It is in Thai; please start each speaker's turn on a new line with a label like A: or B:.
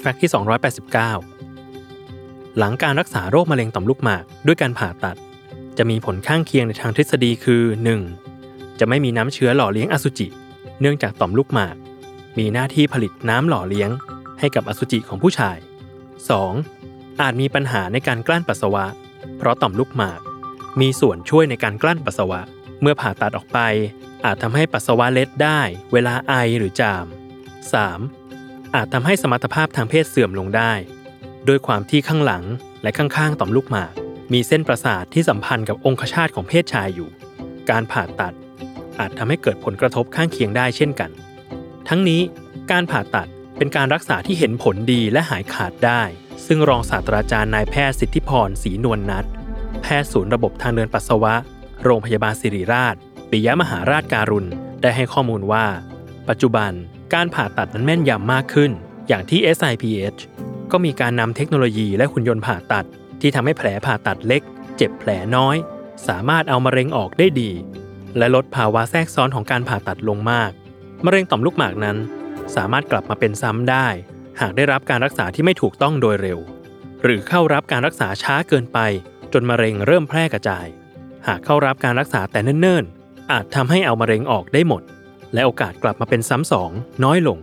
A: แฟกต์ที่ 289 หลังการรักษาโรคมะเร็งต่อมลูกหมากด้วยการผ่าตัด จะมีผลข้างเคียงในทางทฤษฎีคือ 1. จะไม่มีน้ำเชื้อหล่อเลี้ยงอสุจิ เนื่องจากต่อมลูกหมาก มีหน้าที่ผลิตน้ำหล่อเลี้ยง ให้กับอสุจิของผู้ชาย 2. อาจมีปัญหาในการกลั้นปัสสาวะ เพราะต่อมลูกหมาก มีส่วนช่วยในการกลั้นปัสสาวะ เมื่อผ่าตัดออกไป อาจทำให้ปัสสาวะเล็ดได้ เวลาไอหรือจาม 3. อาจทำให้สมรรถภาพทางเพศเสื่อมลงได้โดยความที่ข้างหลังและข้างๆต่อมลูกหมาก มีเส้นประสาทที่สัมพันธ์กับองคชาตของเพศชายอยู่ การผ่าตัด อาจทำให้เกิดผลกระทบข้างเคียงได้เช่นกัน ทั้งนี้การผ่าตัดเป็นการรักษาที่เห็นผลดีและหายขาดได้ ซึ่งรองศาสตราจารย์นายแพทย์สิทธิพรศรีนวลนัทแพทย์ศูนย์ระบบทางเดินปัสสาวะ โรงพยาบาลศิริราชปิยมหาราชการุณได้ให้ข้อมูลว่า ปัจจุบัน การผ่าตัดนั้นแม่นยำมากขึ้น อย่างที่ SIPH ก็มีการนำเทคโนโลยีและหุ่นยนต์ผ่าตัด ที่ทำให้แผลผ่าตัดเล็ก เจ็บแผลน้อย สามารถเอามะเร็งออกได้ดี และลดภาวะแทรกซ้อนของการผ่าตัดลงมากมะเร็งต่อมลูกหมากนั้น สามารถกลับมาเป็นซ้ำได้ หากได้รับการรักษาที่ไม่ถูกต้องโดยเร็ว หรือเข้ารับการรักษาช้าเกินไป จนมะเร็งเริ่มแพร่กระจาย หากเข้ารับการรักษาแต่เนิ่นๆอาจทำให้เอามะเร็งออกได้หมด และโอกาสกลับมาเป็นซ้ำสองน้อยลง